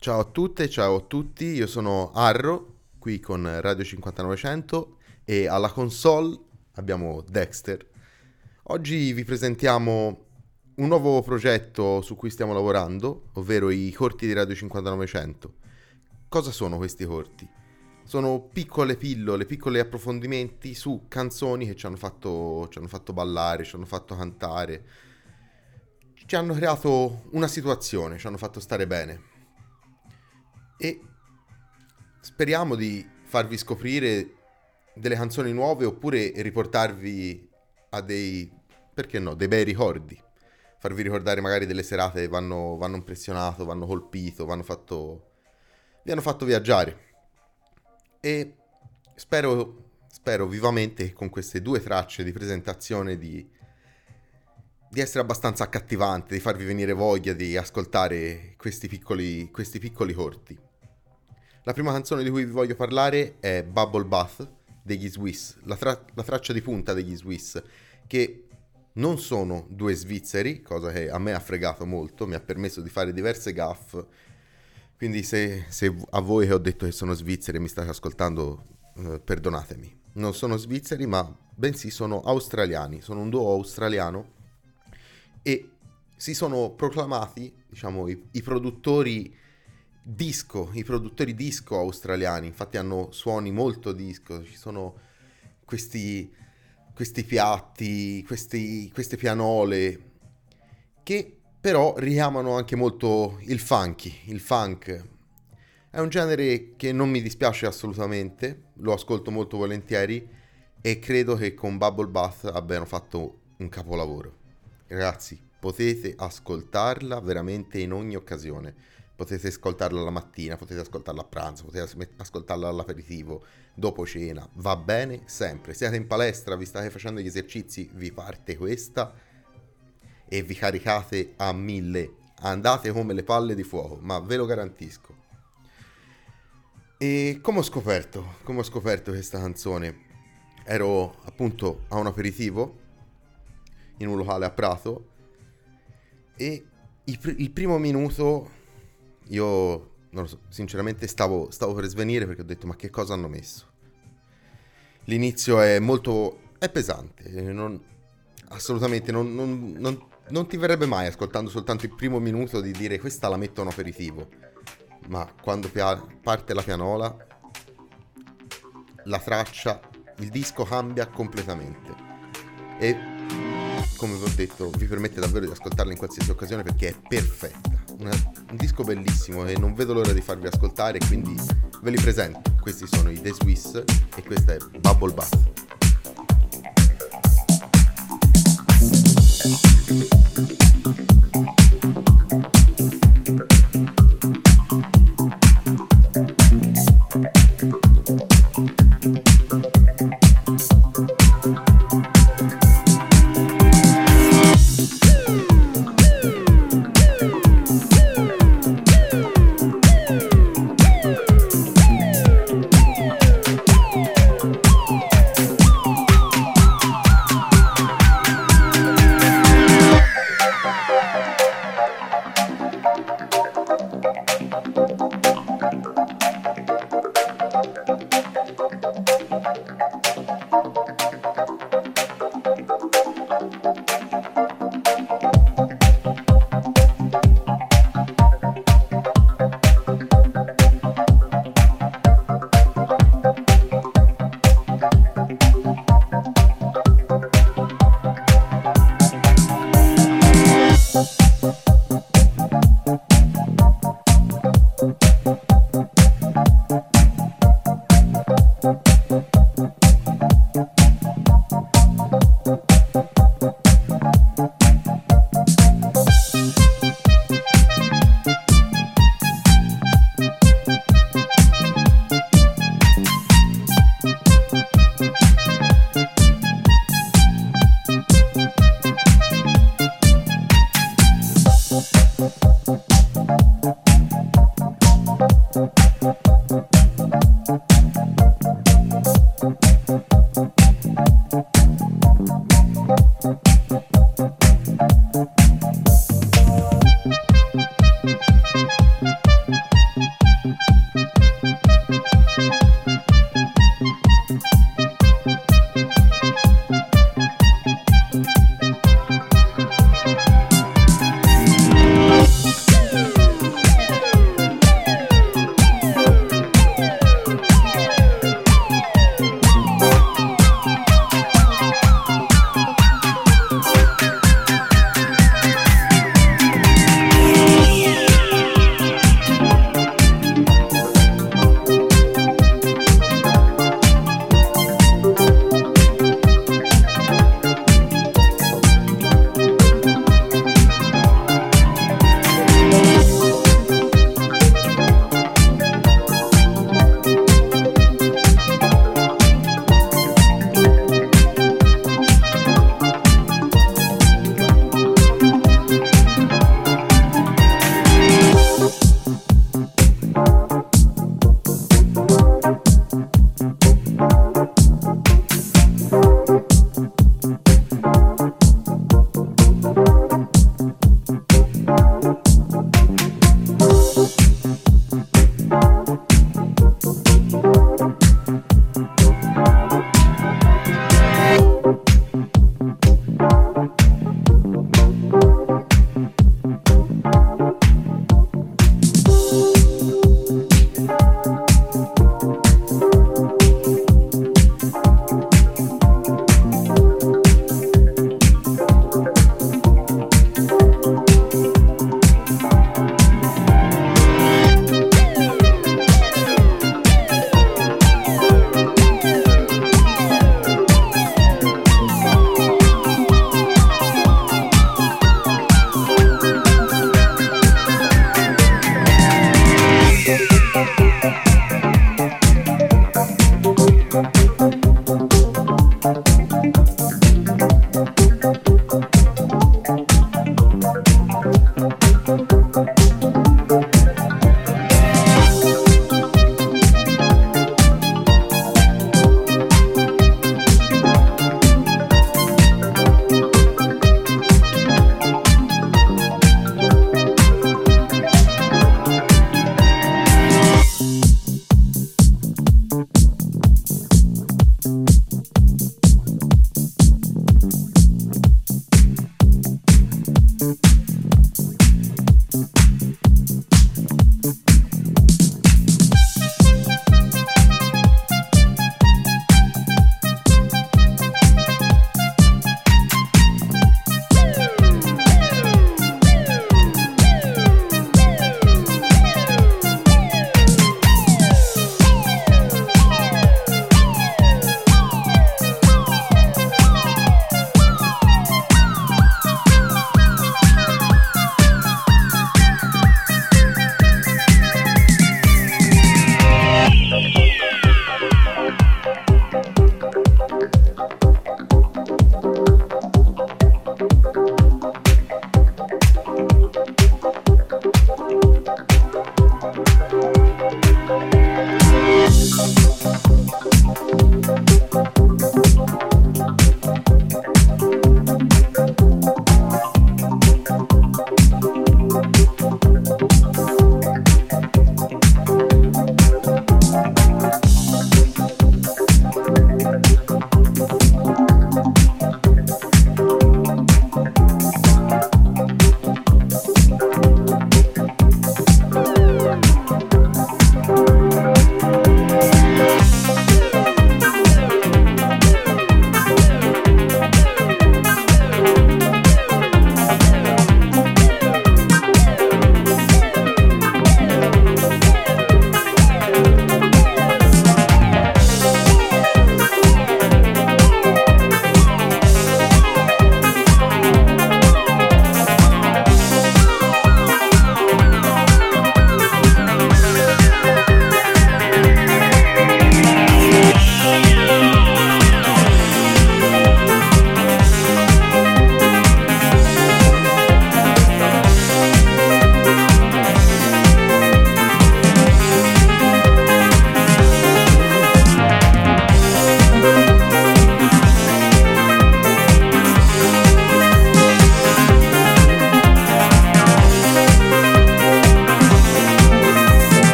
Ciao a tutte, ciao a tutti, io sono Arro, qui con Radio 5900 e alla console abbiamo Dexter. Oggi vi presentiamo un nuovo progetto su cui stiamo lavorando, ovvero i corti di Radio 5900. Cosa sono questi corti? Sono piccole pillole, piccoli approfondimenti su canzoni che ci hanno fatto, ci hanno fatto ballare, ci hanno fatto cantare, ci hanno creato una situazione, ci hanno fatto stare bene. E speriamo di farvi scoprire delle canzoni nuove oppure riportarvi a dei, perché no, dei bei ricordi farvi ricordare magari delle serate che vanno, vanno impressionato, vanno colpito, vanno fatto, vi hanno fatto viaggiare. E spero, spero vivamente che con queste due tracce di presentazione di, di essere abbastanza accattivante, di farvi venire voglia di ascoltare questi piccoli, questi piccoli corti. La prima canzone di cui vi voglio parlare è Bubble Bath degli Swiss, la, tra- la traccia di punta degli Swiss, che non sono due svizzeri, cosa che a me ha fregato molto, mi ha permesso di fare diverse gaff. Quindi se, se a voi che ho detto che sono svizzeri e mi state ascoltando, eh, perdonatemi. Non sono svizzeri, ma bensì sono australiani, sono un duo australiano e si sono proclamati, diciamo, i, i produttori disco, i produttori disco australiani, infatti hanno suoni molto disco, ci sono questi questi piatti, questi, queste pianole, che però richiamano anche molto il funky, il funk. È un genere che non mi dispiace assolutamente, lo ascolto molto volentieri e credo che con Bubble Bath abbiano fatto un capolavoro. Ragazzi, potete ascoltarla veramente in ogni occasione potete ascoltarla la mattina, potete ascoltarla a pranzo, potete ascoltarla all'aperitivo, dopo cena, va bene sempre. Siete in palestra, vi state facendo gli esercizi, vi parte questa e vi caricate a mille. Andate come le palle di fuoco, ma ve lo garantisco. E come ho scoperto? Come ho scoperto questa canzone? Ero appunto a un aperitivo in un locale a Prato e il primo minuto io, non lo so, sinceramente stavo, stavo per svenire perché ho detto ma che cosa hanno messo? L'inizio è molto... è pesante, non, assolutamente non, non, non, non ti verrebbe mai ascoltando soltanto il primo minuto di dire questa la metto un aperitivo, ma quando pia- parte la pianola, la traccia, il disco cambia completamente. E come vi ho detto, vi permette davvero di ascoltarla in qualsiasi occasione perché è perfetta una, un disco bellissimo e non vedo l'ora di farvi ascoltare, quindi ve li presento. Questi sono i The Swiss e questa è Bubble Bath. Thank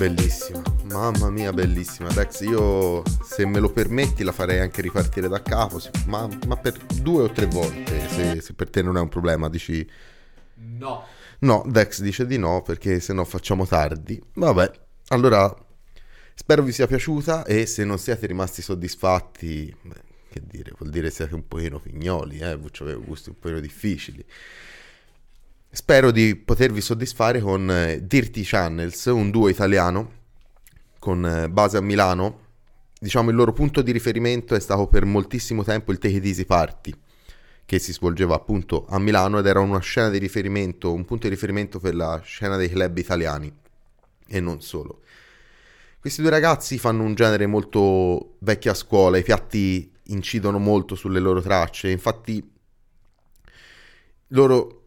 Bellissima, mamma mia, bellissima. Dex, io se me lo permetti la farei anche ripartire da capo, se- ma, ma per due o tre volte, se, se per te non è un problema, dici... No. No, Dex dice di no perché se no facciamo tardi. Vabbè, allora spero vi sia piaciuta e se non siete rimasti soddisfatti, beh, che dire, vuol dire siete un pochino pignoli, eh, ci avevo gusti un pochino difficili. Spero di potervi soddisfare con eh, Dirty Channels, un duo italiano con eh, base a Milano. Diciamo il loro punto di riferimento è stato per moltissimo tempo il Take It Easy Party, che si svolgeva appunto a Milano ed era una scena di riferimento, un punto di riferimento per la scena dei club italiani e non solo. Questi due ragazzi fanno un genere molto vecchia scuola, i piatti incidono molto sulle loro tracce, infatti loro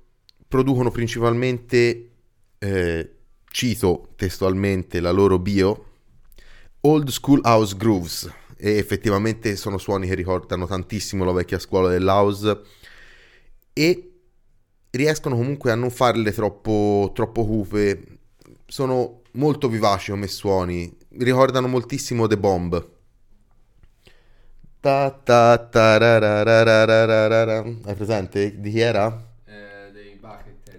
producono principalmente, eh, cito testualmente la loro bio, old school house grooves e effettivamente sono suoni che ricordano tantissimo la vecchia scuola dell'house e riescono comunque a non farle troppo, troppo cupe, sono molto vivaci come suoni, ricordano moltissimo The Bomb. Ta ta ta ra ra ra ra ra ra ra. Hai presente di chi era?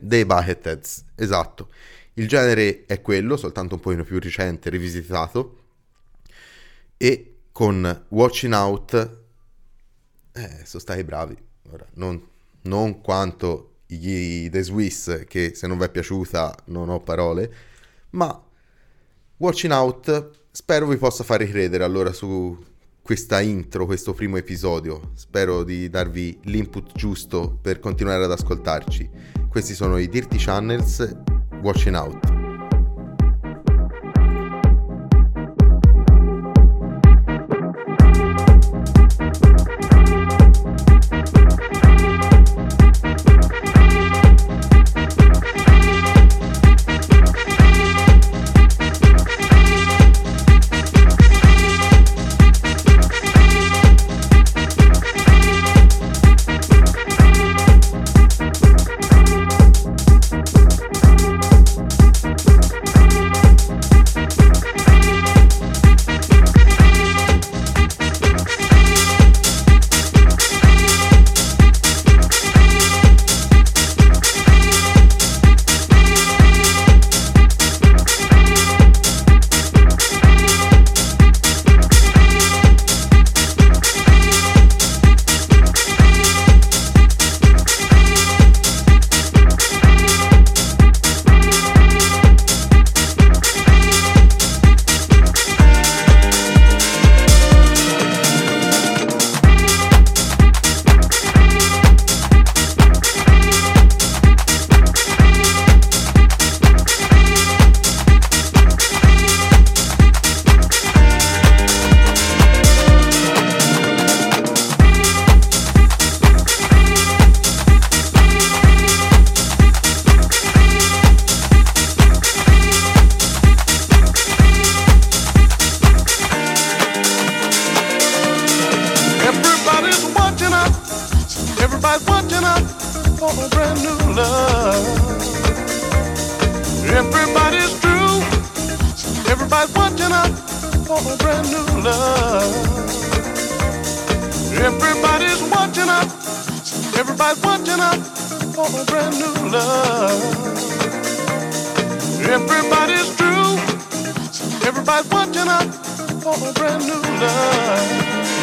Dei Buckethead. dei Bucketheads, esatto. Il genere è quello, soltanto un pochino più recente, rivisitato. E con Watching Out eh, sono stati bravi. Ora, non, non quanto gli The Swiss, che se non vi è piaciuta non ho parole, ma Watching Out spero vi possa fare credere allora su questa intro, questo primo episodio. Spero di darvi l'input giusto per continuare ad ascoltarci. Questi sono i Dirty Channels, Watching Out. a brand new love.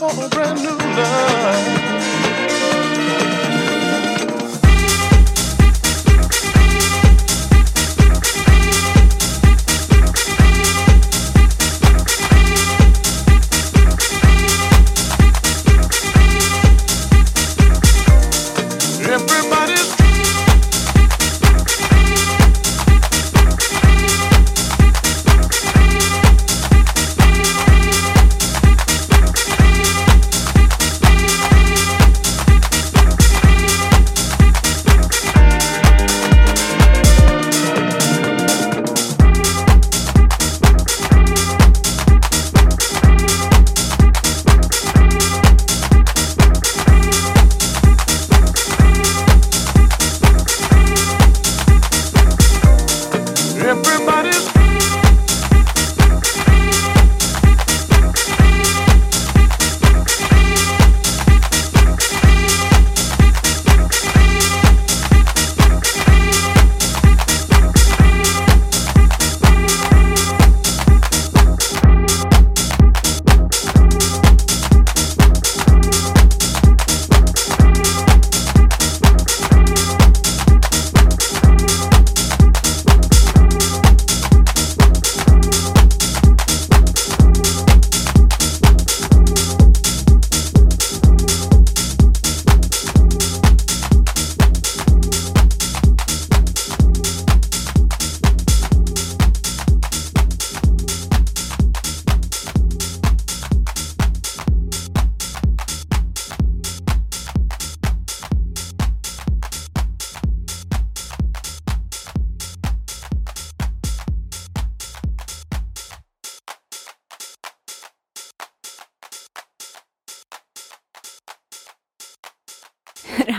for a brand new love.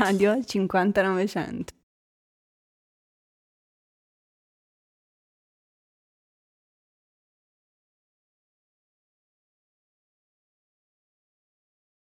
Radio 5900.